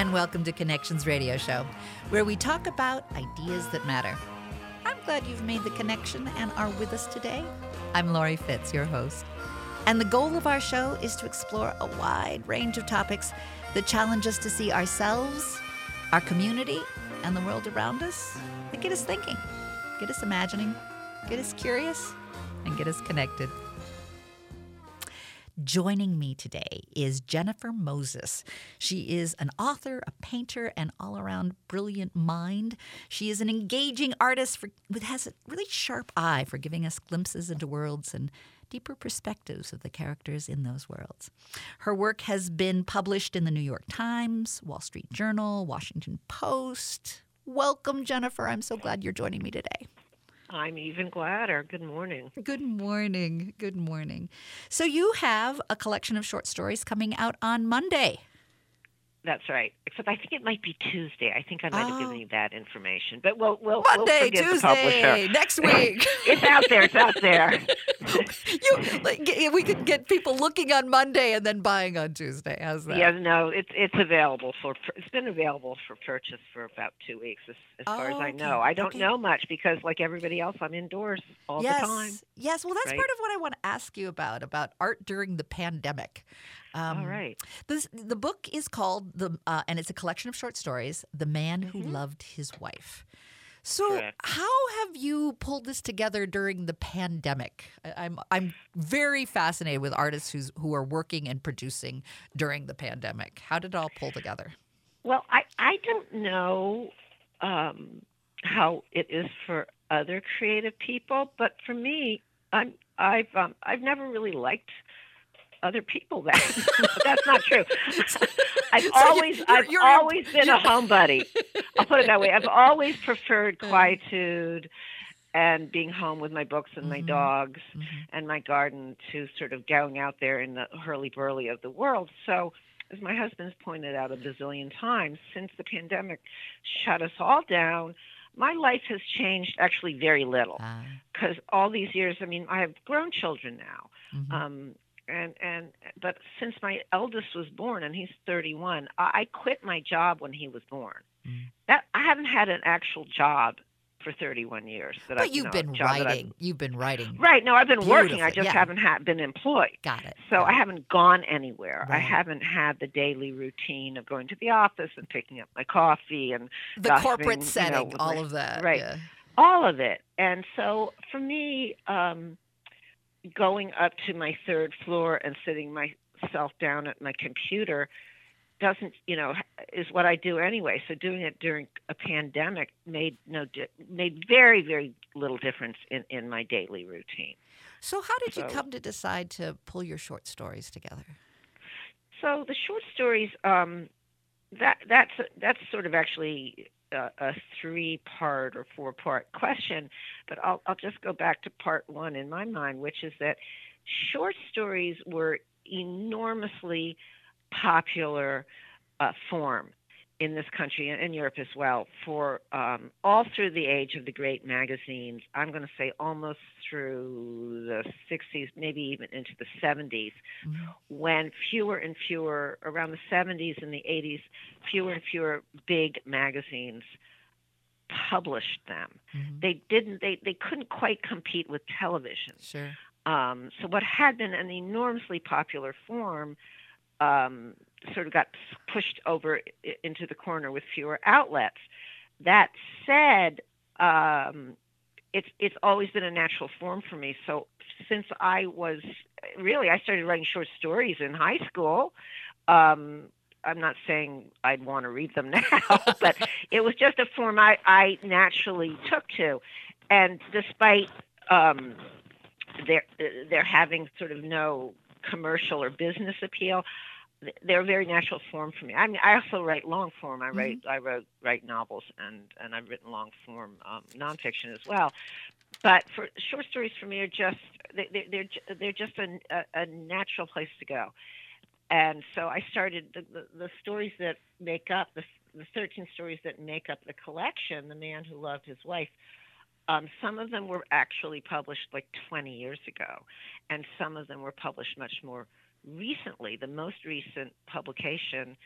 and welcome to Connections Radio Show, where we talk about ideas that matter. I'm glad you've made the connection and are with us today. I'm Laurie Fitz, your host. And the goal of our show is to explore a wide range of topics that challenge us to see ourselves, our community, and the world around us that get us thinking, get us imagining, get us curious, and get us connected. Joining me today is Jennifer Moses. She is an author, a painter, and all around brilliant mind. She is an engaging artist with has a really sharp eye for giving us glimpses into worlds and deeper perspectives of the characters in those worlds. Her work has been published in the New York Times, Wall Street Journal, Washington Post. Welcome, Jennifer. I'm so glad you're joining me today. I'm even gladder. Good morning. Good morning. Good morning. So, you have a collection of short stories coming out on Monday. That's right. Except I think it might be Tuesday. I think I might have given Oh. you that information. But we'll we'll Monday, we'll Tuesday, next week. it's out there. It's out there. you, like, we could get people looking on Monday and then buying on Tuesday. How's that? Yeah, no, it's it's available for it's been available for purchase for about two weeks, as, as far as Oh, I know. I don't okay. know much because, like everybody else, I'm indoors all yes, the time. yes. Well, that's right? part of what I want to ask you about about art during the pandemic. Um, all right. This, the book is called the, uh, and it's a collection of short stories. The Man Who Mhm. Loved His Wife. So, Correct. how have you pulled this together during the pandemic? I'm I'm very fascinated with artists who's who are working and producing during the pandemic. How did it all pull together? Well, I I don't know um, how it is for other creative people, but for me, I'm I've um, I've never really liked other people. That that's not true. I've So always you're- I've you're- always been a homebody. I'll put it that way. I've always preferred Uh. quietude and being home with my books and my Mhm. dogs Mhm. and my garden to sort of going out there in the hurly burly of the world. So, as my husband's pointed out a bazillion times, since the pandemic shut us all down, my life has changed actually very little. Ah, Because all these years, I mean, I have grown children now. mhm. Um, and and but since my eldest was born and he's 31, I, I quit my job when he was born. Mm. That I haven't had an actual job for 31 years. That but you you've know, been I- writing. You've been writing. Right. No, I've been working. I just yeah. haven't ha- been employed. Got it. So got I it. haven't gone anywhere. I haven't had the daily routine of going to the office and picking up my coffee and the corporate you know, setting, all my- of that. right. Yeah. all of it. And so for me, um, going up to my third floor and sitting myself down at my computer doesn't, you know, is what I do anyway. So doing it during a pandemic made no di- made very very little difference in in my daily routine. So, how did you come to decide to pull your short stories together? So the short stories, um, that that's that's sort of actually a, a three-part or four-part question, but I'll I'll just go back to part one in my mind, which is that short stories were enormously popular uh, form in this country and in Europe as well for um, all through the age of the great magazines. I'm going to say almost through the 60s, maybe even into the 70s Mhm. when fewer and fewer, around the 70s and the 80s, fewer and fewer big magazines published them. Mhm. They didn't. They they couldn't quite compete with television. Sure. Um, so what had been an enormously popular form um, sort of got pushed over into the corner with fewer outlets. That said, um, it's it's always been a natural form for me. So since I was really, I started writing short stories in high school. Um, I'm not saying I'd want to read them now, but it was just a form I, I naturally took to. And despite um, their they're having sort of no commercial or business appeal. Th- They're a very natural form for me. I mean, I also write long form. I write I wrote write novels and and I've written long form um, nonfiction as well. But for short stories for me are just they, they, they're they're just a, a, a natural place to go. And so I started the, the, the stories that make up the, the 13 stories that make up the collection, The Man Who Loved His Wife. Um, some of them were actually published like 20 years ago, and some of them were published much more recently. The most recent publication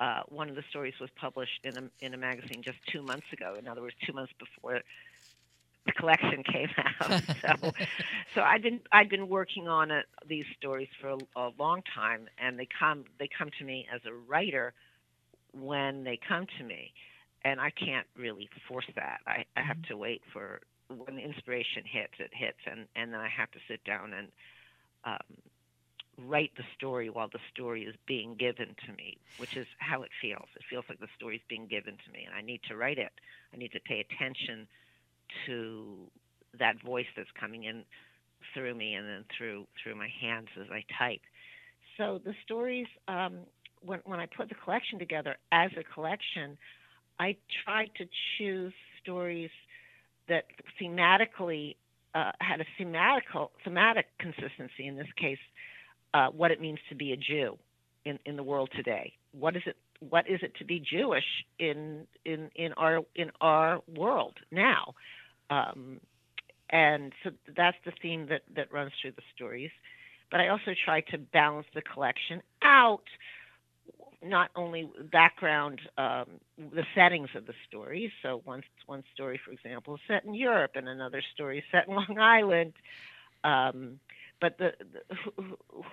uh, one of the stories was published in a in a magazine just two months ago. In other words, two months before the collection came out. so, so I've been I've been working on it, these stories for a, a long time, and they come they come to me as a writer when they come to me, and I can't really force that. I, I have to wait for when the inspiration hits. It hits, and and then I have to sit down and. Um, write the story while the story is being given to me, which is how it feels. It feels like the story is being given to me, and I need to write it. I need to pay attention to that voice that's coming in through me and then through through my hands as I type. So the stories, um, when when I put the collection together as a collection, I tried to choose stories that thematically uh, had a thematical thematic consistency. In this case, uh, what it means to be a Jew in, in the world today. What is it? What is it to be Jewish in in in our in our world now? Um, and so that's the theme that that runs through the stories. But I also try to balance the collection out, not only background, um, the settings of the stories. So one one story, for example, is set in Europe, and another story is set in Long Island. Um, but the, the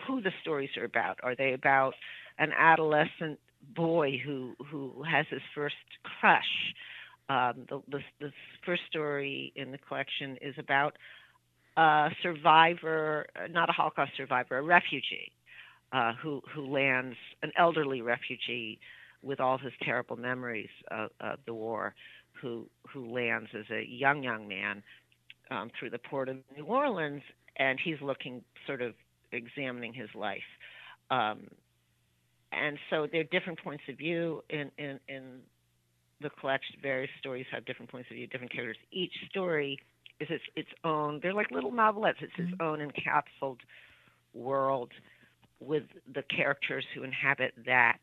who, the stories are about. Are they about an adolescent boy who who has his first crush? Um, the, the, the first story in the collection is about a survivor, not a Holocaust survivor, a refugee uh, who who lands, an elderly refugee with all his terrible memories of, of the war, who who lands as a young young man um, through the port of New Orleans and he's looking sort of examining his life. Um, and so there are different points of view in, in, in the collection. Various stories have different points of view, different characters. Each story is its its own. They're like little novelettes. It's its mm-hmm. own encapsulated world with the characters who inhabit that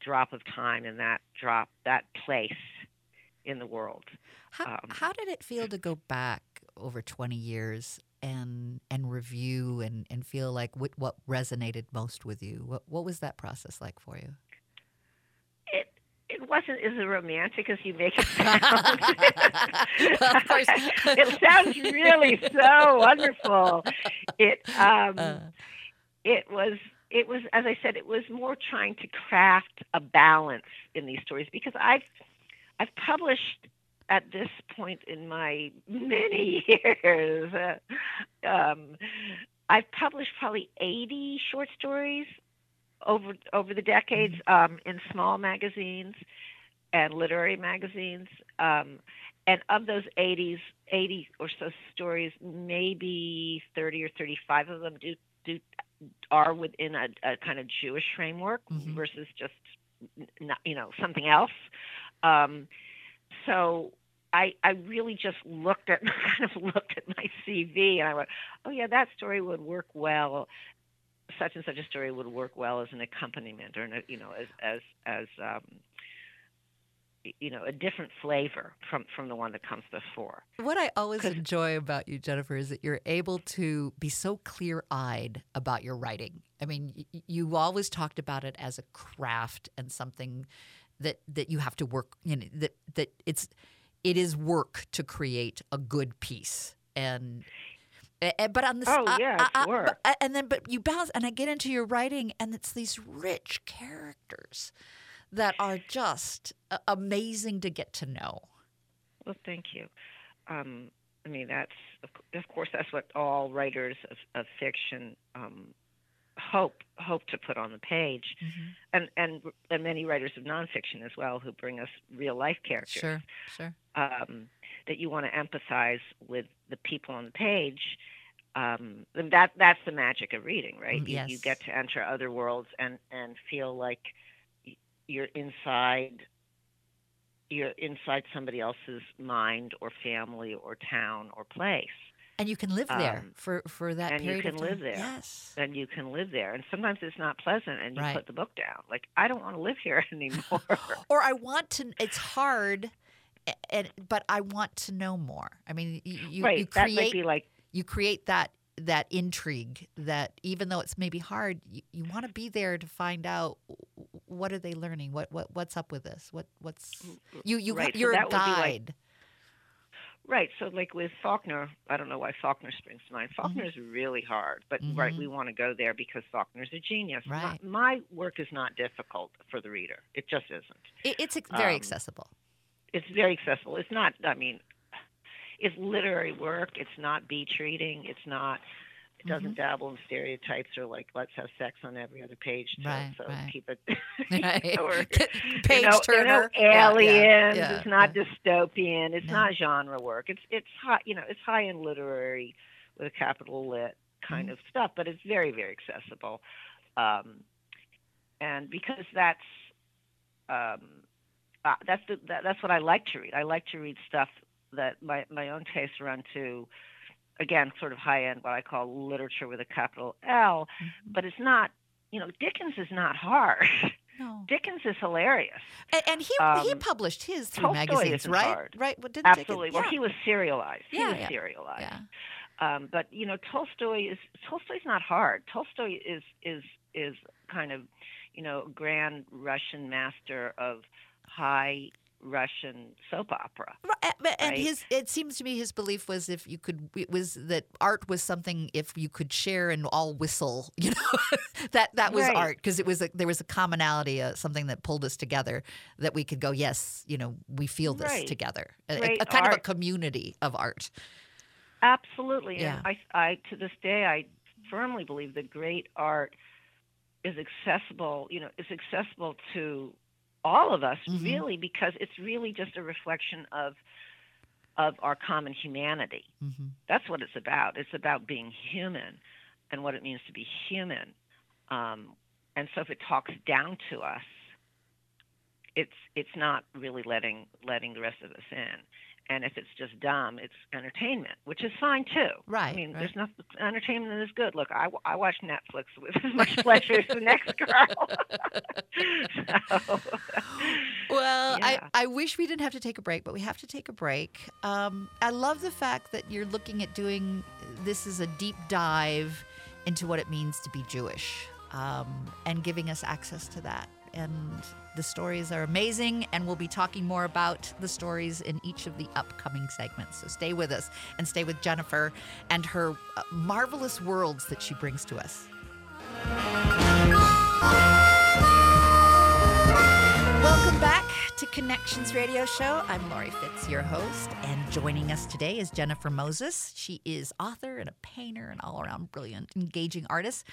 drop of time and that drop that place in the world. How, um, how did it feel to go back over 20 years and and review and, and feel like what, what resonated most with you? What, what was that process like for you? It it wasn't as romantic as you make it sound. well, of course. it sounds really so wonderful. It um, uh. it was it was as I said, it was more trying to craft a balance in these stories because I've I've published at this point in my many years, uh, um, I've published probably 80 short stories over over the decades mm-hmm. um, in small magazines and literary magazines. Um, and of those 80s, 80 or so stories, maybe 30 or 35 of them do do are within a, a kind of Jewish framework mm-hmm. versus just not, you know something else. Um, so I I really just looked at kind of looked at my CV and I went, oh yeah, that story would work well. Such and such a story would work well as an accompaniment or you know as as as um, you know a different flavor from from the one that comes before. What I always enjoy about you, Jennifer, is that you're able to be so clear eyed about your writing. I mean, y- you always talked about it as a craft and something that that you have to work you know that that it's it is work to create a good piece and but on the oh yeah uh, uh, work. But, and then but you balance and I get into your writing and it's these rich characters that are just amazing to get to know. Well, thank you. Um, I mean, that's of course that's what all writers of, of fiction um, hope hope to put on the page, mm-hmm. and and and many writers of nonfiction as well who bring us real life characters. Sure, sure. Um, that you want to empathize with the people on the page. Um, that that's the magic of reading, right? Mm, yes. You, you get to enter other worlds and and feel like you're inside you're inside somebody else's mind or family or town or place. And you can live there um, for, for that and period you can live there. Yes. And you can live there. And sometimes it's not pleasant and you right. put the book down. Like, I don't want to live here anymore. or I want to, it's hard, and, but I want to know more. I mean, you, right. you create, that might be like, you create that that intrigue that even though it's maybe hard you, you want to be there to find out what are they learning? What what what's up with this? What what's you you Right, you're a that like- guide. Right. So, like with Faulkner, I don't know why Faulkner springs to mind. Mm-hmm. Faulkner is really hard, but right, Mhm. we want to go there because Faulkner's a genius. My- Right. My, work is not difficult for the reader. It just isn't. It, it's very um, accessible. It's very accessible. It's not. I mean, it's literary work. It's not beach reading. It's not. It doesn't Mm-hmm. dabble in stereotypes or like let's have sex on every other page. To, Right, so right. keep it. Right. or, Page you know, turner. There are no Yeah, yeah, aliens. yeah, it's not dystopian. It's No. not genre work. It's it's high. You know, it's high end literary with a capital lit kind Mhm. of stuff, but it's very very accessible. Um, and because that's um, uh, that's the, that, that's what I like to read. I like to read stuff that my my own tastes run to. Again, sort of high end, what I call literature with a capital L, Mhm. but it's not. You know, Dickens is not hard. No. Dickens is hilarious. And, and he he Um, published his through Tolstoy magazines, right? hard. Right. Did Absolutely. Dickens, Well, he was serialized. He Yeah, was yeah. serialized. yeah. Um, but you know, Tolstoy is Tolstoy's not hard. Tolstoy is is is kind of, you know, grand Russian master of high Russian soap opera. Ri- uh, And right? his, it seems to me, his belief was if you could, it was that art was something if you could share and all whistle, you know, that that was Right. art because it was a, there was a commonality, uh, something that pulled us together that we could go, yes, you know, we feel this Right. together, a, a- kind of a community of art. Absolutely. Yeah. And I I to this day I firmly believe that great art is accessible, you know, is accessible to all of us Mhm. really because it's really just a reflection of of our common humanity. hmm That's what it's about. It's about being human and what it means to be human. Um, and so if it talks down to us, it's it's not really letting letting the rest of us in. And if it's just dumb, it's entertainment, which is fine too. Right, I mean, right. there's nothing. Entertainment is good. Look, I, I watch Netflix with as much pleasure as the next girl. so, Well, Yeah. I, I wish we didn't have to take a break, but we have to take a break. Um, I love the fact that you're looking at doing this is a deep dive into what it means to be Jewish um, and giving us access to that. And the stories are amazing, and we'll be talking more about the stories in each of the upcoming segments. So stay with us and stay with Jennifer and her uh, marvelous worlds that she brings to us. Welcome back to Connections Radio Show. I'm Laurie Fitz, your host, and joining us today is Jennifer Moses. She is author and a painter and all around brilliant, engaging artist.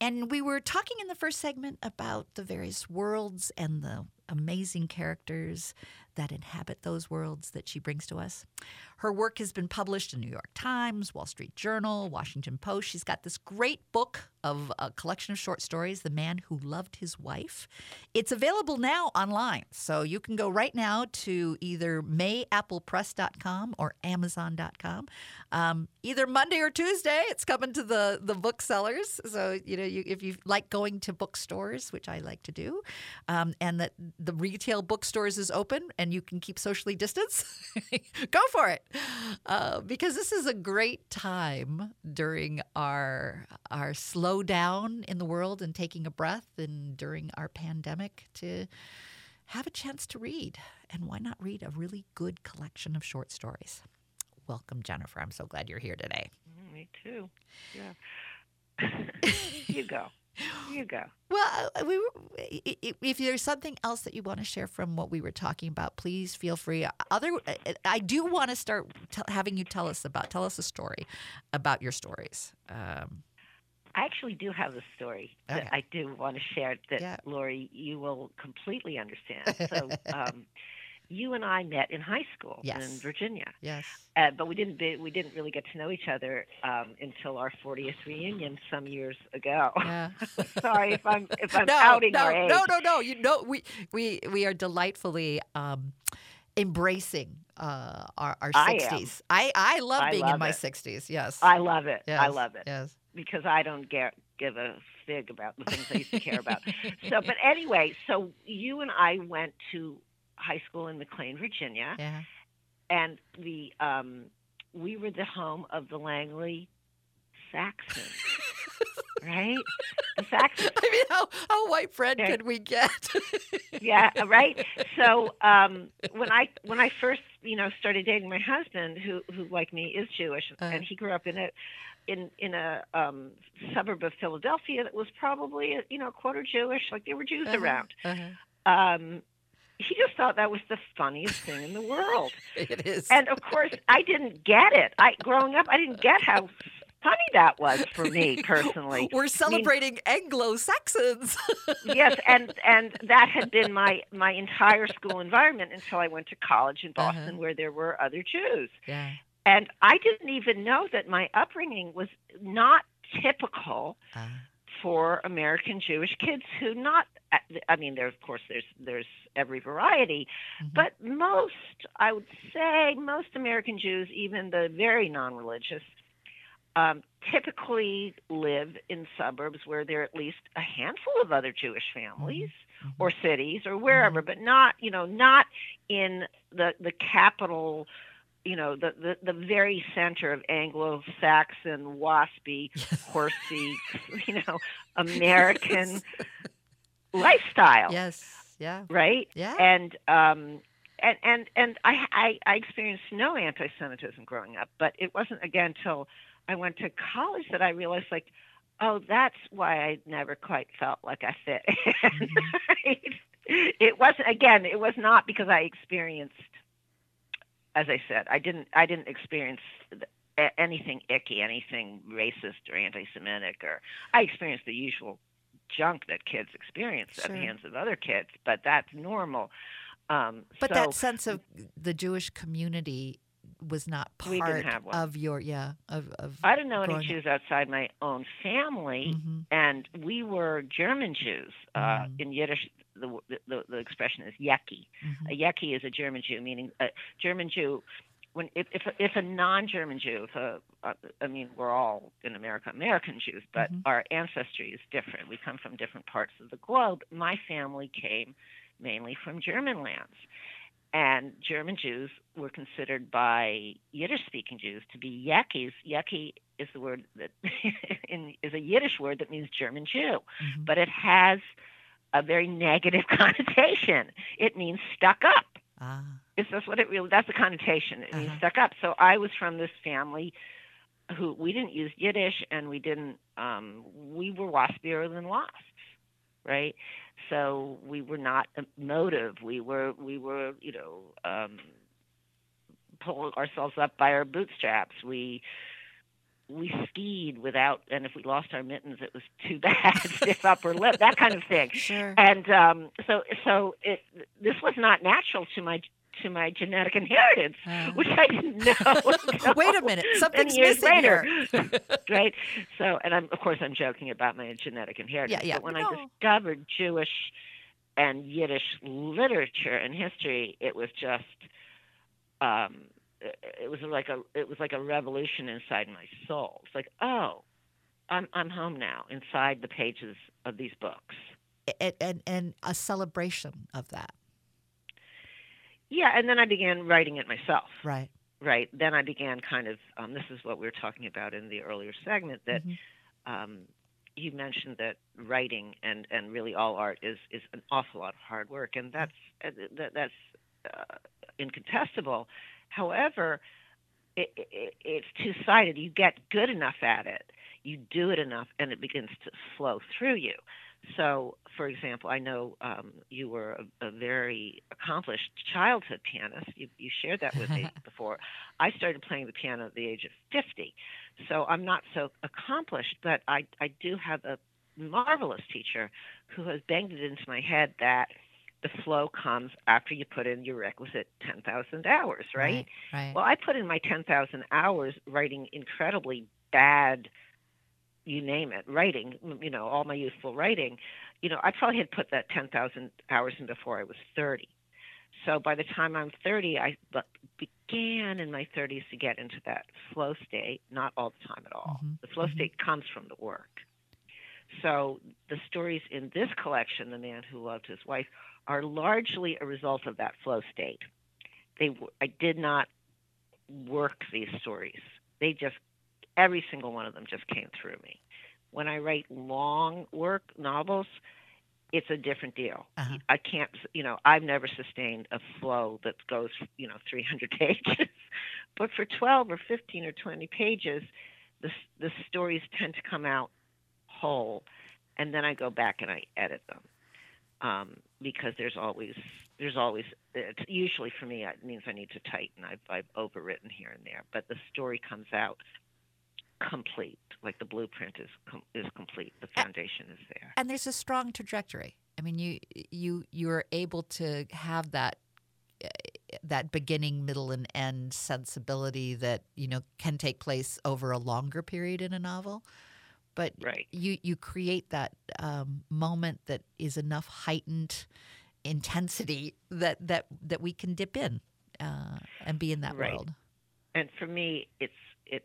And we were talking in the first segment about the various worlds and the amazing characters that inhabit those worlds that she brings to us. Her work has been published in New York Times, Wall Street Journal, Washington Post. She's got this great book of a collection of short stories, The Man Who Loved His Wife. It's available now online. So you can go right now to either mayapplepress.com or amazon.com. Um, either Monday or Tuesday, it's coming to the, the booksellers. So, you know, you, if you like going to bookstores, which I like to do, um, and that the retail bookstores is open and you can keep socially distanced, go for it. Uh, because this is a great time during our our slowdown in the world and taking a breath and during our pandemic to have a chance to read. And why not read a really good collection of short stories? Welcome, Jennifer. I'm so glad you're here today. Mm, me too. Yeah. you go. You go. Well, uh, we were, i- i- if there's something else that you want to share from what we were talking about, please feel free. Other, uh, I do want to start t- having you tell us about tell us a story about your stories. Um, I actually do have a story Okay. that I do want to share that Yeah. Lori you will completely understand. So, um, you and I met in high school in Virginia, yes. uh, but we didn't be, we didn't really get to know each other um, until our 40th reunion some years ago. Yeah. Sorry if I'm if I'm no, outing no, our age. no, no, no. You know, we we we are delightfully um, embracing uh, our our sixties. I, I love I being in love my it. sixties. Yes. I love it. yes. I love it Yes. because I don't get, give a fig about the things I used to care about. So, but anyway, so you and I went to high school in McLean, Virginia, yeah. and the um, we were the home of the Langley Saxons, right? The Saxons. I mean, how, how white bread Okay. can we get? yeah, right. So um, when I when I first you know started dating my husband, who who like me is Jewish, Uh-huh. and he grew up in a in in a um, suburb of Philadelphia that was probably you know quarter Jewish, like there were Jews Uh-huh, around. uh-huh. Um, he just thought that was the funniest thing in the world. It is. And of course, I didn't get it. I growing up, I didn't get how funny that was for me personally. We're celebrating Anglo Saxons. yes, and and that had been my my entire school environment until I went to college in Boston, Uh-huh. where there were other Jews, yeah. and I didn't even know that my upbringing was not typical Uh, for American Jewish kids who not. I mean, there of course there's there's every variety, mhm. but most I would say most American Jews, even the very non-religious. Um, typically live in suburbs where there are at least a handful of other Jewish families Mhm. or cities or wherever, but not you know not in the the capital, you know the the, the very center of Anglo-Saxon waspy horsey you know American lifestyle, Yes. Yeah. right? Yeah. And um and and and I, I I experienced no anti-Semitism growing up, but it wasn't again until I went to college that I realized like. Oh, that's why I never quite felt like I fit right? It wasn't again. It was not because I experienced, as I said, I didn't. I didn't experience anything icky, anything racist or anti-Semitic, or I experienced the usual junk that kids experience at the hands of other kids, but that's normal. Um, But so, that sense of the Jewish community was not We part didn't have one. of your yeah of of. I didn't know any growing up. Jews outside my own family, Mhm. and we were German Jews. Uh, Mhm. In Yiddish, the, the the expression is Yeki. Mhm. A Yeki is a German Jew, meaning a German Jew. When if if a, if a non-German Jew, if a, uh, I mean, we're all in America American Jews, but Mhm. our ancestry is different. We come from different parts of the globe. My family came mainly from German lands, and German Jews were considered by Yiddish-speaking Jews to be Yekis. Yeki is the word that in, is a Yiddish word that means German Jew Mhm. but it has a very negative connotation. It means stuck up. Ah. It's just what it really that's the connotation. It means Uh-huh. stuck up. So I was from this family who we didn't use Yiddish and we didn't um we were waspier than wasps, right? So we were not emotive. We were we were, you know, um pull ourselves up by our bootstraps. We we skied without and if we lost our mittens it was too bad stiff upper lip that kind of thing Sure. and um so so it this was not natural to my to my genetic inheritance Ah. which i didn't know Wait a minute, something's years missing later here. right so and i'm of course i'm joking about my genetic inheritance Yeah, yeah. but when No. i discovered jewish and yiddish literature and history it was just um it was like a it was like a revolution inside my soul it's like oh i'm i'm home now inside the pages of these books and, and and a celebration of that. yeah and then i began writing it myself Right. right then i began kind of um, this is what we were talking about in the earlier segment that Mhm. um, you mentioned that writing and, and really all art is, is an awful lot of hard work, and that's uh, that, that's uh, incontestable. However, it, it, it's two sided. You get good enough at it, you do it enough, and it begins to flow through you. So, for example, I know um, you were a, a very accomplished childhood pianist. You, you shared that with me before. I started playing the piano at the age of 50. So I'm not so accomplished, but I, I do have a marvelous teacher who has banged it into my head that the flow comes after you put in your requisite 10,000 hours, right? Right. Well, I put in my 10,000 hours writing incredibly bad, you name it, writing, you know, all my youthful writing. You know, I probably had put that 10,000 hours in before I was 30. So by the time I'm 30, I began in my 30s to get into that flow state, not all the time at all. Mhm, The flow mhm. state comes from the work. So the stories in this collection, The Man Who Loved His Wife, are largely a result of that flow state. They, I did not work these stories. They just, every single one of them just came through me. When I write long work novels, it's a different deal. Uh-huh. I can't, you know, I've never sustained a flow that goes, you know, 300 pages. but for 12 or 15 or 20 pages, the the stories tend to come out whole, and then I go back and I edit them um, because there's always there's always it's usually for me it means I need to tighten. I've I've overwritten here and there, but the story comes out complete. Like the blueprint is com- is complete. The foundation is there. And there's a strong trajectory. I mean, you you you're able to have that eh, that beginning, middle, and end sensibility that you know can take place over a longer period in a novel. But Right. you you create that um, moment that is enough heightened intensity that that that we can dip in uh, and be in that Right. world. and for me it's it's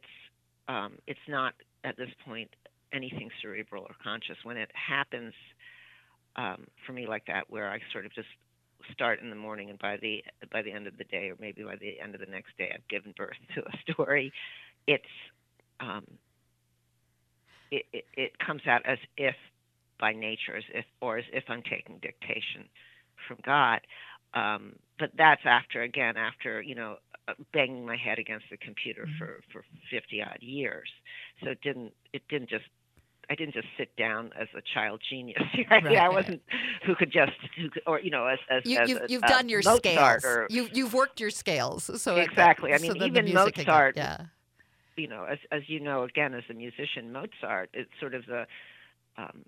um, it's not at this point anything cerebral or conscious when it happens um, for me like that where I sort of just start in the morning and by the by the end of the day or maybe by the end of the next day I've given birth to a story it's um, it, it, it comes out as if by nature as if or as if I'm taking dictation from God um, but that's after again after you know uh, banging my head against the computer Mhm. for for 50 odd years so it didn't it didn't just I didn't just sit down as a child genius. Right? Right, I wasn't who could just who could, or you know as as, You, as you've a- you've a done your Mozart scales. or You've you've worked your scales. So it- Exactly. I mean, the even Mozart- yeah. You know as as you know again as a musician Mozart it's sort of the um,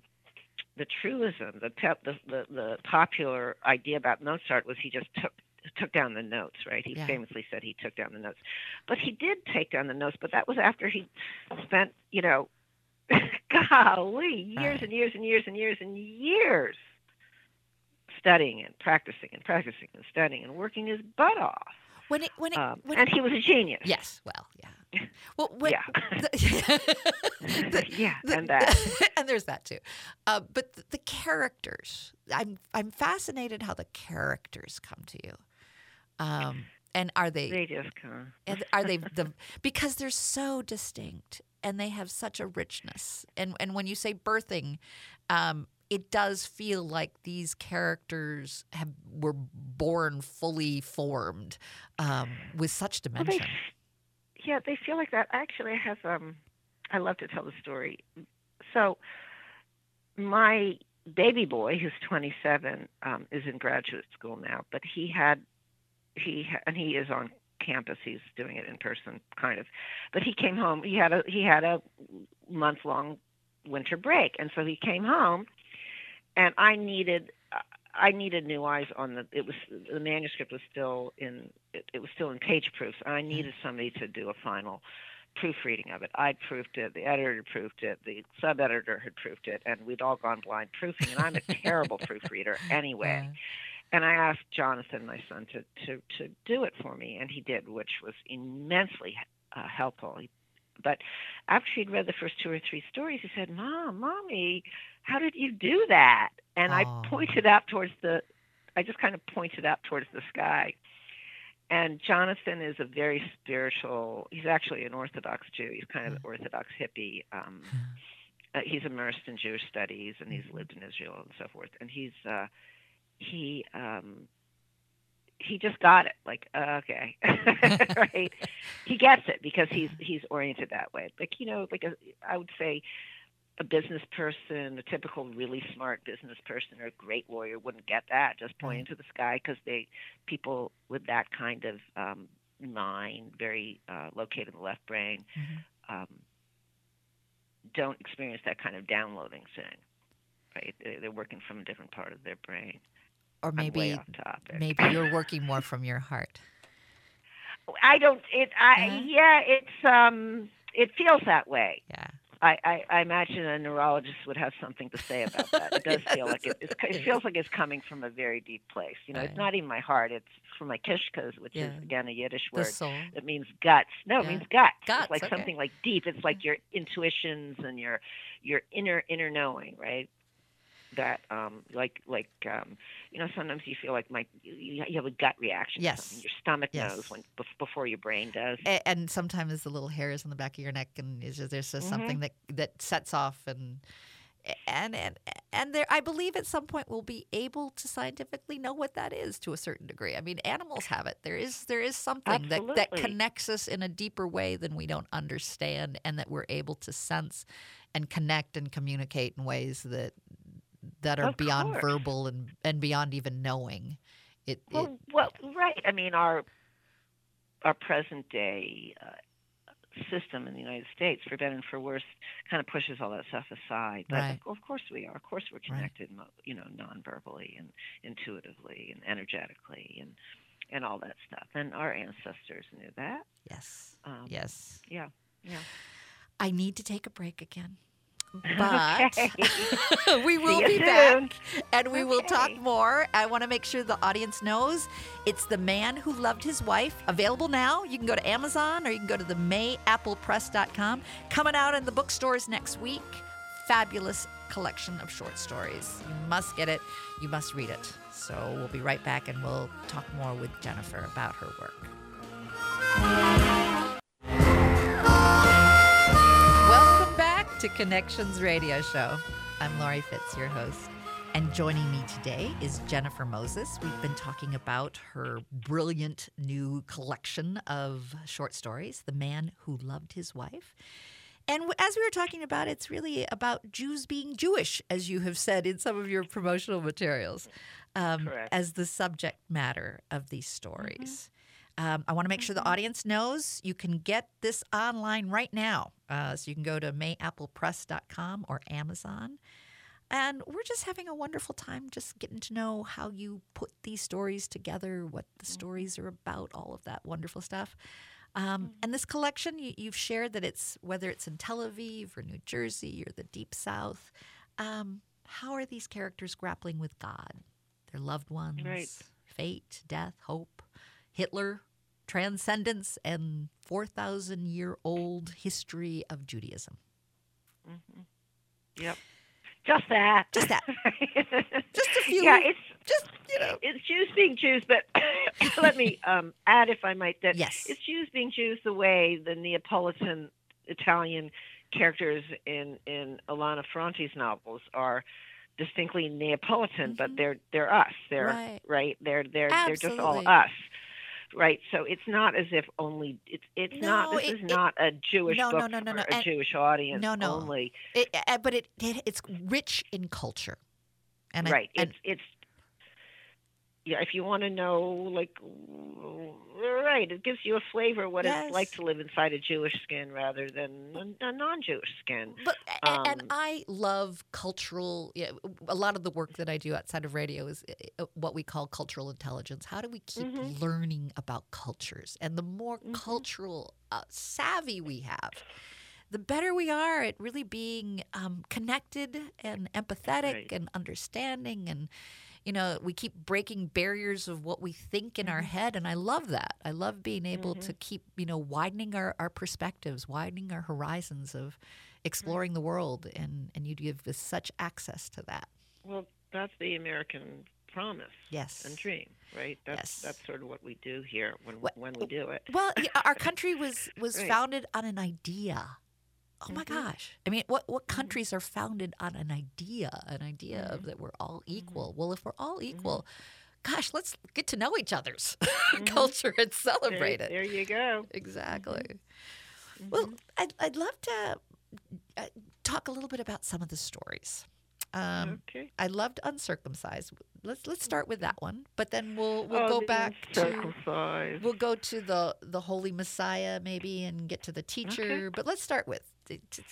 the truism the, pe- the the the popular idea about Mozart was he just took took down the notes right he Yeah. famously said he took down the notes but he did take down the notes but that was after he spent you know golly years Right. and years and years and years and years studying and practicing and practicing and studying and working his butt off When it when it um, when and it, he was a genius yes, well, yeah. Well, when, yeah the- the- yeah the- and that and there's that too. Uh, but the, the characters, I'm I'm fascinated how the characters come to you. Um, and are they, They just come. and are they the because they're so distinct and they have such a richness. And and when you say birthing, um, it does feel like these characters have were born fully formed um, with such Well, they, dimension. yeah, they feel like that. Actually, I have. Um, I love to tell the story. So, my baby boy, who's 27, um, is in graduate school now, but he had, he and he is on campus. He's doing it in person, kind of. But he came home. He had a he had a month long winter break, and so he came home, and I needed I needed new eyes on the. It was the manuscript was still in. It, it was still in page proofs. and I needed somebody to do a final proofreading of it. I'd proofed it. The editor had proofed it. The sub editor had proofed it, and we'd all gone blind proofing. And I'm a terrible proofreader anyway. Yeah. And I asked Jonathan, my son, to to to do it for me, and he did, which was immensely uh, helpful. He, but after he'd read the first two or three stories, he said, "Mom, mommy, how did you do that?" And. I pointed out towards the, I just kind of pointed out towards the sky. And Jonathan is a very spiritual. He's actually an Orthodox Jew. He's kind of an Orthodox hippie. Um, uh, he's immersed in Jewish studies and he's lived in Israel and so forth. And he's uh, he um, he just got it. Like uh, okay, right? He gets it because he's he's oriented that way. Like you know, like a, I would say a business person, a typical really smart business person or a great lawyer wouldn't get that. Just pointing to the sky because they people with that kind of um, mind, very uh, located in the left brain, Mhm. um, don't experience that kind of downloading thing. Right? They're working from a different part of their brain. Or maybe maybe you're working more from your heart. I don't. It. I. Uh-huh. Yeah. It's. Um. It feels that way. Yeah. I, I, I imagine a neurologist would have something to say about that. It does Yeah, feel like it, it's, it feels like it's coming from a very deep place. You know, Right. it's not even my heart. It's from my kishkas, which Yeah. is again a Yiddish The word that means guts. No, it means guts. Guts, It's like okay. something like deep. It's like your intuitions and your your inner inner knowing, right? That um like like um you know sometimes you feel like my you, you have a gut reaction Yes. your stomach Yes. knows when bef- before your brain does A- and sometimes the little hairs on the back of your neck and just, there's just Mhm. something that that sets off and and and and there I believe at some point we'll be able to scientifically know what that is to a certain degree. I mean animals have it. There is there is something that that connects us in a deeper way than we don't understand and that we're able to sense and connect and communicate in ways that that are Of beyond course. verbal and and beyond even knowing. It, it Well, well, right. I mean, our our present day uh, system in the United States, for better and for worse, kind of pushes all that stuff aside. But Right. of, course we are. Of course we're connected, mo you know, non-verbally and intuitively and energetically and and all that stuff. And our ancestors knew that. yes. Um, Yes. Yeah. Yeah. I need to take a break again. But Okay. we will be soon. back and we will talk more. I want to make sure the audience knows it's The Man Who Loved His Wife. Available now. You can go to Amazon or you can go to the mayapplepress.com. Coming out in the bookstores next week. Fabulous collection of short stories. You must get it. You must read it. So we'll be right back and we'll talk more with Jennifer about her work. To Connections Radio Show. I'm Laurie Fitz, your host. And joining me today is Jennifer Moses. We've been talking about her brilliant new collection of short stories, The Man Who Loved His Wife. And as we were talking about, it's really about Jews being Jewish, as you have said in some of your promotional materials, um, as the subject matter of these stories. Um, I want to make sure the audience knows you can get this online right now. Uh, so you can go to mayapplepress.com or Amazon. And we're just having a wonderful time just getting to know how you put these stories together, what the stories are about, all of that wonderful stuff. Um, and this collection, you, you've shared that it's whether it's in Tel Aviv or New Jersey or the Deep South. Um, how are these characters grappling with God, their loved ones, Right. fate, death, hope, Hitler, transcendence, and 4,000 year old history of Judaism? Yep. Just that. Just that. Just a few. yeah, it's just, you know. it's Jews being Jews, but let me um, add, if I might, that Yes. it's Jews being Jews the way the Neapolitan Italian characters in in Elena Ferrante's novels are distinctly Neapolitan, but Mhm. they're they're us. They're Right. right. They're they're they're just all us. Right, so it's not as if only it's it's not. This it- is it- not a Jewish no, no, book no, no, for no, a and- Jewish audience no, no. only. It, uh, but it, it it's rich in culture. And I- right. and it's it's. If you want to know, like, right, it gives you a flavor of what it's like to live inside a Jewish skin rather than a, non-Jewish skin. But a- and Um, I love cultural. Yeah, a lot of the work that I do outside of radio is uh, what we call cultural intelligence. How do we keep Mhm. learning about cultures? And the more Mhm. cultural uh, savvy we have, the better we are at really being um, connected and empathetic Right. and understanding and. You know, we keep breaking barriers of what we think in our Mhm. head, and I love that. I love being able Mhm. to keep, you know, widening our, our perspectives, widening our horizons of exploring the world and and you give us such access to that Well, that's the American promise yes and dream, right? That's Yes. that's sort of what we do here when when we do it. well our country was was Right. founded on an idea oh my Mhm. gosh i mean what what Mhm. countries are founded on an idea an idea of Mhm. that we're all Mm-hmm. equal well if we're all equal gosh let's get to know each other's culture and There, celebrate it there you go. exactly well. I'd, I'd love to uh, talk a little bit about some of the stories um, okay. I loved uncircumcised. Let's let's start with that one, but then we'll we'll Oh, go back to we'll go to the the Holy Messiah maybe and get to the teacher. But let's start with it- it-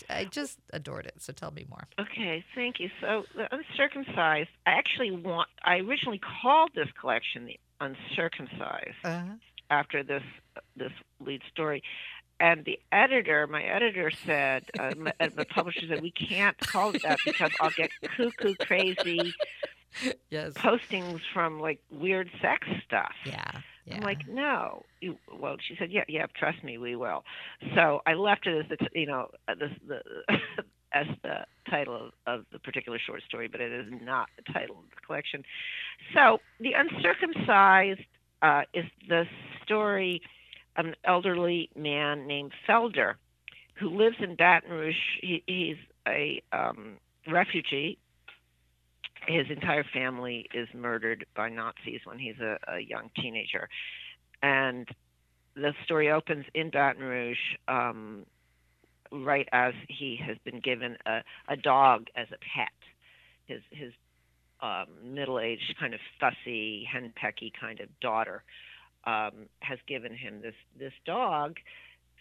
I just adored it. So tell me more. Okay, thank you. So the uncircumcised, I actually want. I originally called this collection the uncircumcised Uh-huh. after this this lead story, and the editor, my editor said, uh, the publisher said, we can't call it that because I'll get cuckoo crazy Yes. postings from like weird sex stuff. Yeah. Yeah. I'm like, no. You, well, she said, yeah, yeah. Trust me, we will. So I left it as the, t- you know, uh, the the as the title of, of the particular short story, but it is not the title of the collection. So, The Uncircumcised uh, is the story of an elderly man named Felder who lives in Baton Rouge. He, he's a um, refugee. His entire family is murdered by Nazis when he's a, a young teenager. And the story opens in Baton Rouge um, right as he has been given a, a dog as a pet. His his um, middle-aged, kind of fussy, henpecky kind of daughter um, has given him this this dog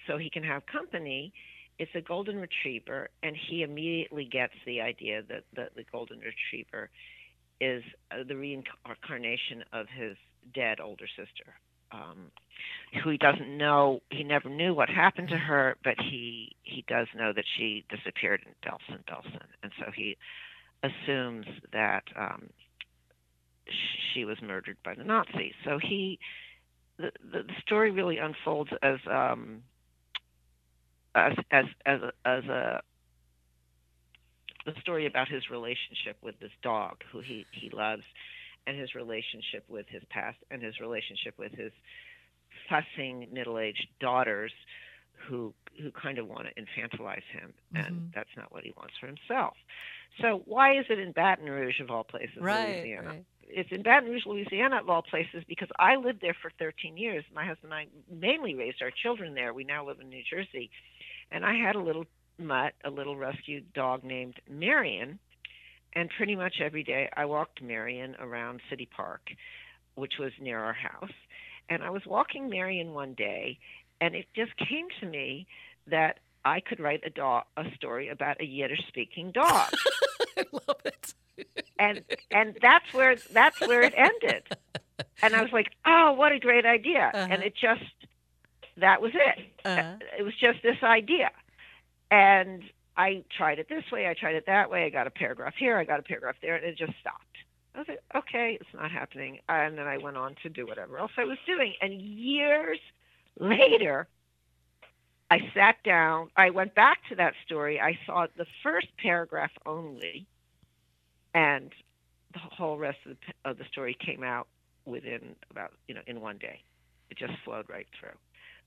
so he can have company. It's a golden retriever, and he immediately gets the idea that the, golden retriever is uh, the reincarnation of his dead older sister, um, who he doesn't know. He never knew what happened to her, but he he does know that she disappeared in Belsen, Belsen, and so he assumes that um, she was murdered by the Nazis. So he the, the story really unfolds as um, as as as a, as a the story about his relationship with this dog who he he loves and his relationship with his past and his relationship with his fussing middle-aged daughters who who kind of want to infantilize him and Mm-hmm. that's not what he wants for himself so why is it in baton rouge of all places Right. louisiana right. It's in Baton Rouge, Louisiana, of all places, because I lived there for 13 years. My husband and I mainly raised our children there. We now live in New Jersey, and I had a little mutt, a little rescued dog named Marion, and pretty much every day I walked Marion around City Park, which was near our house, and I was walking Marion one day, and it just came to me that I could write a dog a story about a Yiddish-speaking dog I love it. And and that's where that's where it ended. And i was like oh what a great idea. And Uh-huh. it just that was it. Uh, it was just this idea. And i tried it this way i tried it that way i got a paragraph here i got a paragraph there and it just stopped. I was like okay it's not happening. And then i went on to do whatever else i was doing. And years later i sat down i went back to that story i saw the first paragraph only and the whole rest of the, of the story came out within about you know in one day. It just flowed right through.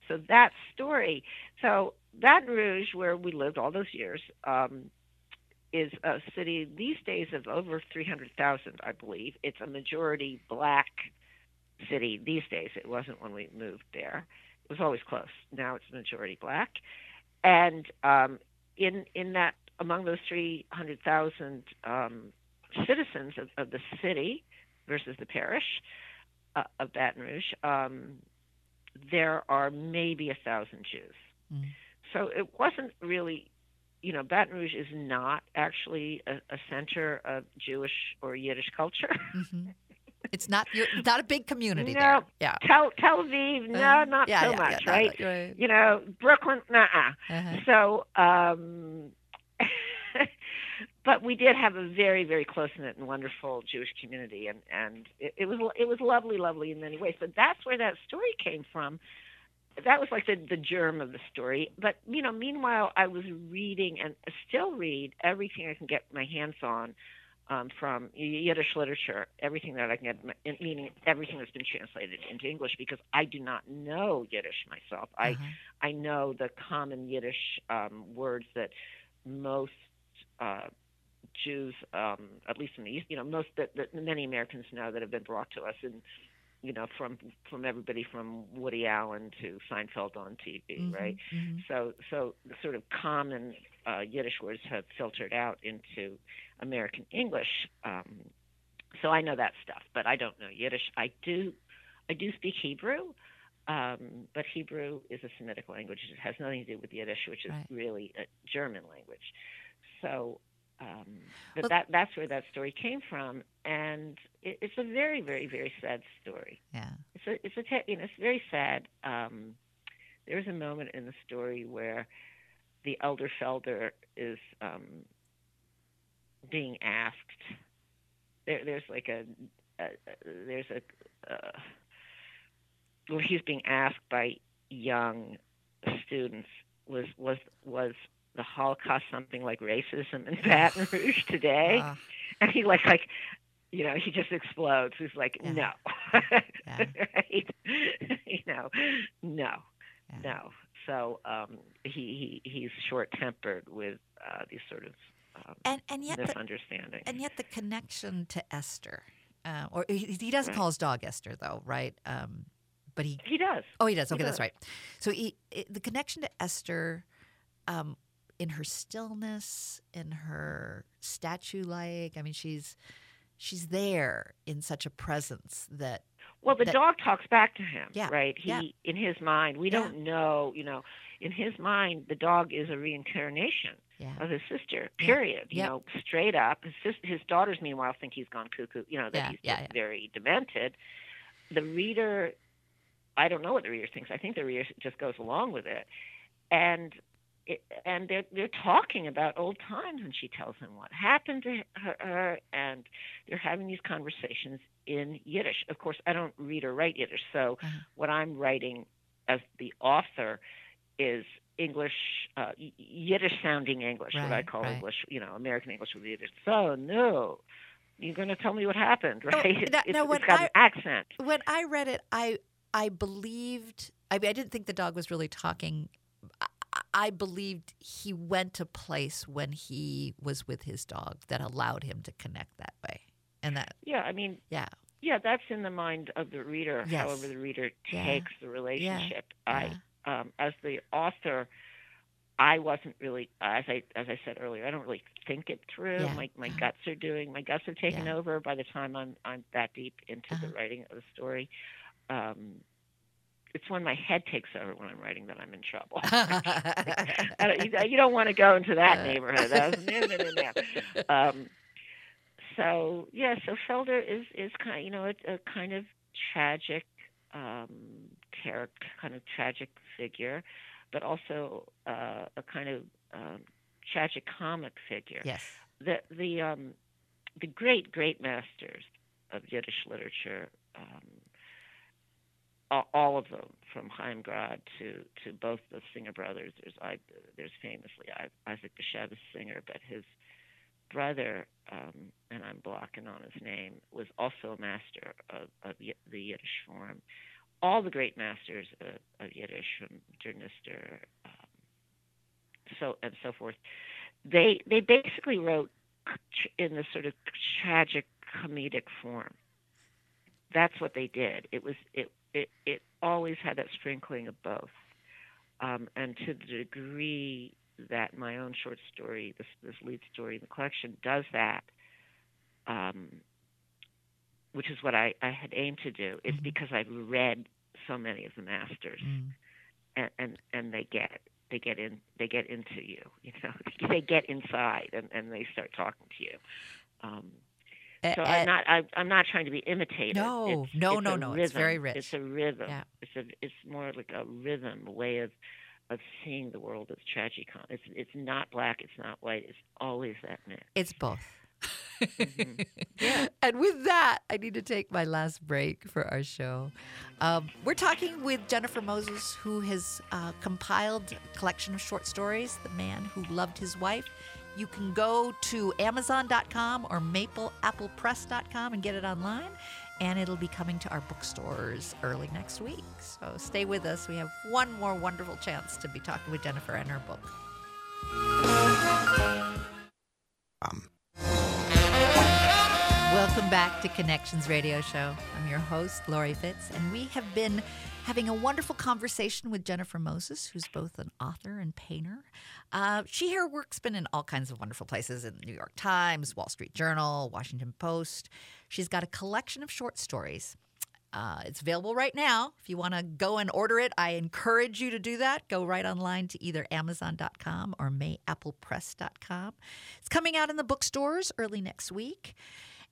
So that story so baton rouge where we lived all those years um, is a city these days of over 300000 i believe. It's a majority black city these days. It wasn't when we moved there. It was always close. Now it's majority black. And um, in in that among those 300000 um, citizens of, of the city versus the parish uh, of Baton Rouge, um, there are maybe a thousand Jews. Mm. So it wasn't really, you know, Baton Rouge is not actually a, a center of Jewish or Yiddish culture. hmm It's not you're, not a big community No. there. Yeah. Tel, Tel Aviv, no, Uh, not yeah, so yeah, much, yeah, right? right. You know, Brooklyn, nah. Uh-huh. So, um, but we did have a very, very close knit and wonderful Jewish community, and and it, it was it was lovely, lovely in many ways. But that's where that story came from. That was like the the germ of the story. But you know, meanwhile, I was reading and still read everything I can get my hands on. Um, from Yiddish literature, everything that I can get, my- meaning everything that's been translated into English, because I do not know Yiddish myself. I Uh-huh. I know the common Yiddish um, words that most uh, Jews, um, at least in the East, you know, most that, that many Americans know that have been brought to us, and you know, from from everybody from Woody Allen to Seinfeld on TV, Mhm, right? mhm. So so the sort of common uh, Yiddish words have filtered out into American English. Um, so I know that stuff, but I don't know Yiddish. I do I do speak Hebrew. Um, but Hebrew is a Semitic language. It has nothing to do with Yiddish, which is Right. really a German language. So um, but Well- that that's where that story came from, and it, it's a very, very, very sad story. Yeah. It's a it's a te- you know it's very sad. Um, there's a moment in the story where the elder Felder is um, being asked. There, there's like a, a there's a uh, where he's being asked by young students was was was the Holocaust something like racism in Baton Rouge today? Uh, and he like like you know he just explodes he's like Yeah. no Yeah. right you know no Yeah. no so um he, he he's short tempered with uh these sort of um, and and yet the, misunderstandings and yet the connection to Esther, uh, or he, he doesn't Right. call his dog Esther though, right? Um, but he he does Oh, he does. He Okay, that's right. So he, it, the connection to Esther, um, in her stillness, in her statue-like. I mean, she's she's there in such a presence that well the that- dog talks back to him Yeah, right he yeah. in his mind we Yeah. don't know you know in his mind the dog is a reincarnation of his sister. Period. You know, straight up. His his daughters, meanwhile, think he's gone cuckoo. You know that he's very demented. The reader, I don't know what the reader thinks. I think the reader just goes along with it, and it, and they're they're talking about old times, and she tells him what happened to her, her, and they're having these conversations in Yiddish. Of course, I don't read or write Yiddish, so Uh-huh. what I'm writing as the author is English, uh, Yiddish sounding English, what I call right. English, you know, American English with Yiddish. So, no, you're going to tell me what happened, right? Oh, that- it's, no, it's when got I- an accent. when I read it, I I believed. I mean, I didn't think the dog was really talking. I, believed he went to a place when he was with his dog that allowed him to connect that way, and that Yeah, I mean, yeah, yeah, that's in the mind of the reader, Yes. however the reader Yeah. takes the relationship. yeah. I, um, as the author, I wasn't really, as I as I said earlier, I don't really think it through. Yeah. My my guts are doing, my guts are taking Yeah. over by the time I'm I'm that deep into Uh-huh. the writing of the story. Um, it's when my head takes over when I'm writing that I'm in trouble. Don't, you, you don't want to go into that Uh. neighborhood. That no, no, no, no. Um, so yeah, so Felder is is kind, you know, a, a kind of tragic um, character, kind of tragic figure, but also uh, a kind of um, tragic comic figure. yes, The the um, the great great masters of Yiddish literature. Um, all, of them, from Chaim Grade to, to both the Singer brothers. There's I, there's famously Isaac Bashevis Singer, but his brother, um, and I'm blocking on his name, was also a master of, of the Yiddish form. All the great masters of, of Yiddish, from Der Nister, um, so and so forth, they they basically wrote in this sort of tragic comedic form. That's what they did. It was it it, it always had that sprinkling of both. Um, and to the degree that my own short story, this this lead story in the collection, does that, um, which is what I, I had aimed to do, is Mhm. because I've read so many of the masters, Mm. and, and and they get they get in they get into you, you know, they get inside and, and they start talking to you. Um, so I'm not I, I'm not trying to be imitative. No, It's- no, it's no, no. It's very rich. It's a rhythm. Yeah. It's a it's more like a rhythm, way of of seeing the world as tragicom. It's it's not black, it's not white. It's always that mix. It's both. Mhm. Yeah. And with that, I need to take my last break for our show. Um, we're talking with Jennifer Moses, who has uh, compiled a collection of short stories, The Man Who Loved His Wife. You can go to Amazon.com or MapleApplePress.com and get it online, and it'll be coming to our bookstores early next week. So stay with us. We have one more wonderful chance to be talking with Jennifer and her book. Um, Welcome back to Connections Radio Show. I'm your host, Lori Fitz, and we have been having a wonderful conversation with Jennifer Moses, who's both an author and painter. Uh, she her work's been in all kinds of wonderful places in the New York Times, Wall Street Journal, Washington Post. She's got a collection of short stories. Uh, it's available right now. If you want to go and order it, I encourage you to do that. Go right online to either Amazon.com or MayApplePress.com. It's coming out in the bookstores early next week.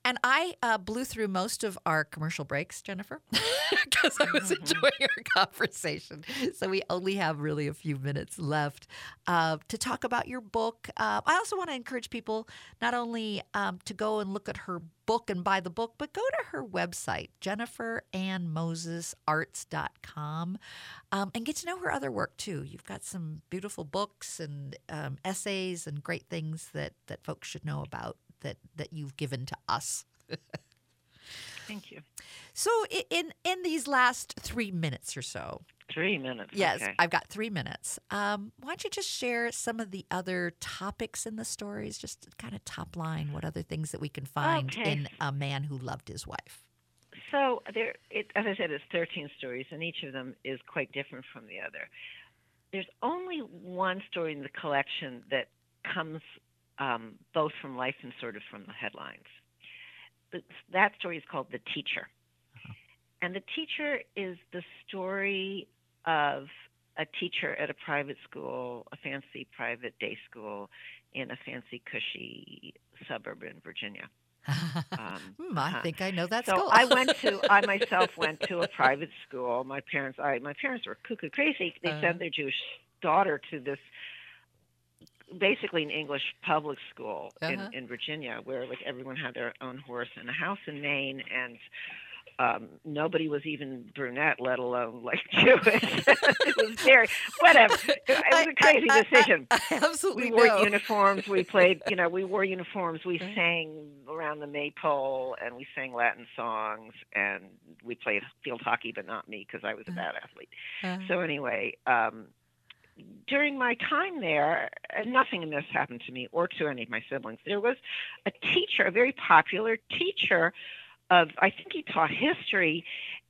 And I uh, blew through most of our commercial breaks, Jennifer, because I was Mm-hmm. enjoying our conversation. So we only have really a few minutes left uh, to talk about your book. Uh, I also want to encourage people not only um, to go and look at her book and buy the book, but go to her website, jenniferannmosesarts.com, um, and get to know her other work too. You've got some beautiful books and um, essays and great things that, that folks should know about that, that you've given to us. Thank you. So, in in these last three minutes or so, Three minutes. yes, Okay. I've got three minutes. Um, why don't you just share some of the other topics in the stories, just kind of top line, what other things that we can find Okay. in a man who loved his wife? So there, it, as I said, it's 13 stories, and each of them is quite different from the other. There's only one story in the collection that comes um, both from life and sort of from the headlines. The, that story is called The Teacher. And The Teacher is the story of a teacher at a private school, a fancy private day school in a fancy, cushy suburb in Virginia. Um, Hmm, I uh, think I know that so school. I went to I myself went to a private school. My parents I my parents were cuckoo crazy. They Uh. sent their Jewish daughter to this basically an English public school Uh-huh. in, in Virginia where like everyone had their own horse and a house in Maine and um, nobody was even brunette, let alone like Jewish. it was very whatever. It was a crazy I- I- decision I absolutely we wore know. uniforms. We played, you know, we wore uniforms. We Right. sang around the maypole, and we sang Latin songs, and we played field hockey, but not me because I was a bad athlete. Uh, So anyway, um, during my time there, nothing in this happened to me or to any of my siblings. There was a teacher, a very popular teacher of, I think he taught history,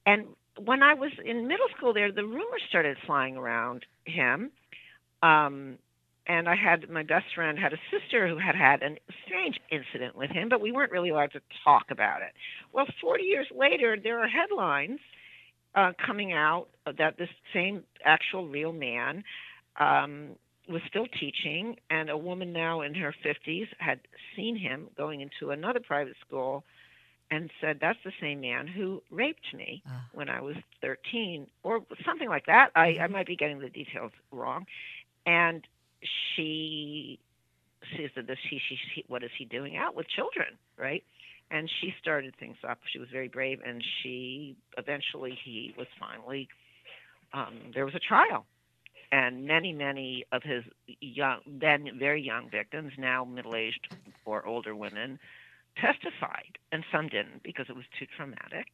and when I was in middle school there, the rumors started flying around him. Um, and I had my best friend had a sister who had had a strange incident with him, but we weren't really allowed to talk about it. Well, 40 years later, there are headlines uh, coming out that this same actual real man um, was still teaching, and a woman now in her 50s had seen him going into another private school and said, That's the same man who raped me Ah. when I was 13, or something like that. I, I might be getting the details wrong. And she says that this, she, she, she, what is he doing out with children, right? And she started things up. She was very brave, and she eventually he was finally um, there was a trial, and many many of his young then very young victims, now middle aged or older women, testified, and some didn't because it was too traumatic.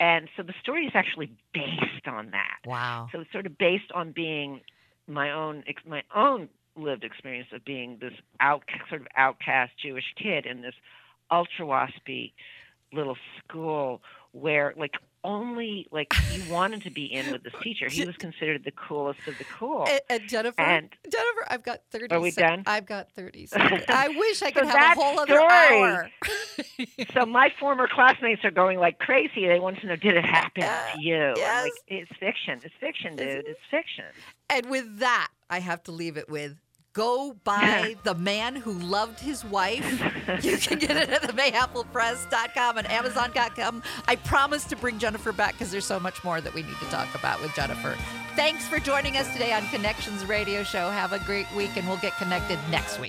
And so the story is actually based on that. wow. So it's sort of based on being my own my own lived experience of being this out sort of outcast Jewish kid in this ultra waspy little school where like only like he wanted to be in with this teacher. He was considered the coolest of the cool. And, and Jennifer, And- Jennifer, I've got thirty. Are we sec- done? I've got thirty. seconds. I wish I So could have a whole other story- hour. so my former classmates are going like crazy. They want to know, did it happen Uh, to you? Yes. like, it's fiction. It's fiction, dude. It's fiction. and with that, I have to leave it with. Go buy The Man Who Loved His Wife. You can get it at the mayapplepress.com and amazon.com. I promise to bring Jennifer back because there's so much more that we need to talk about with Jennifer. Thanks for joining us today on Connections Radio Show. Have a great week, and we'll get connected next week.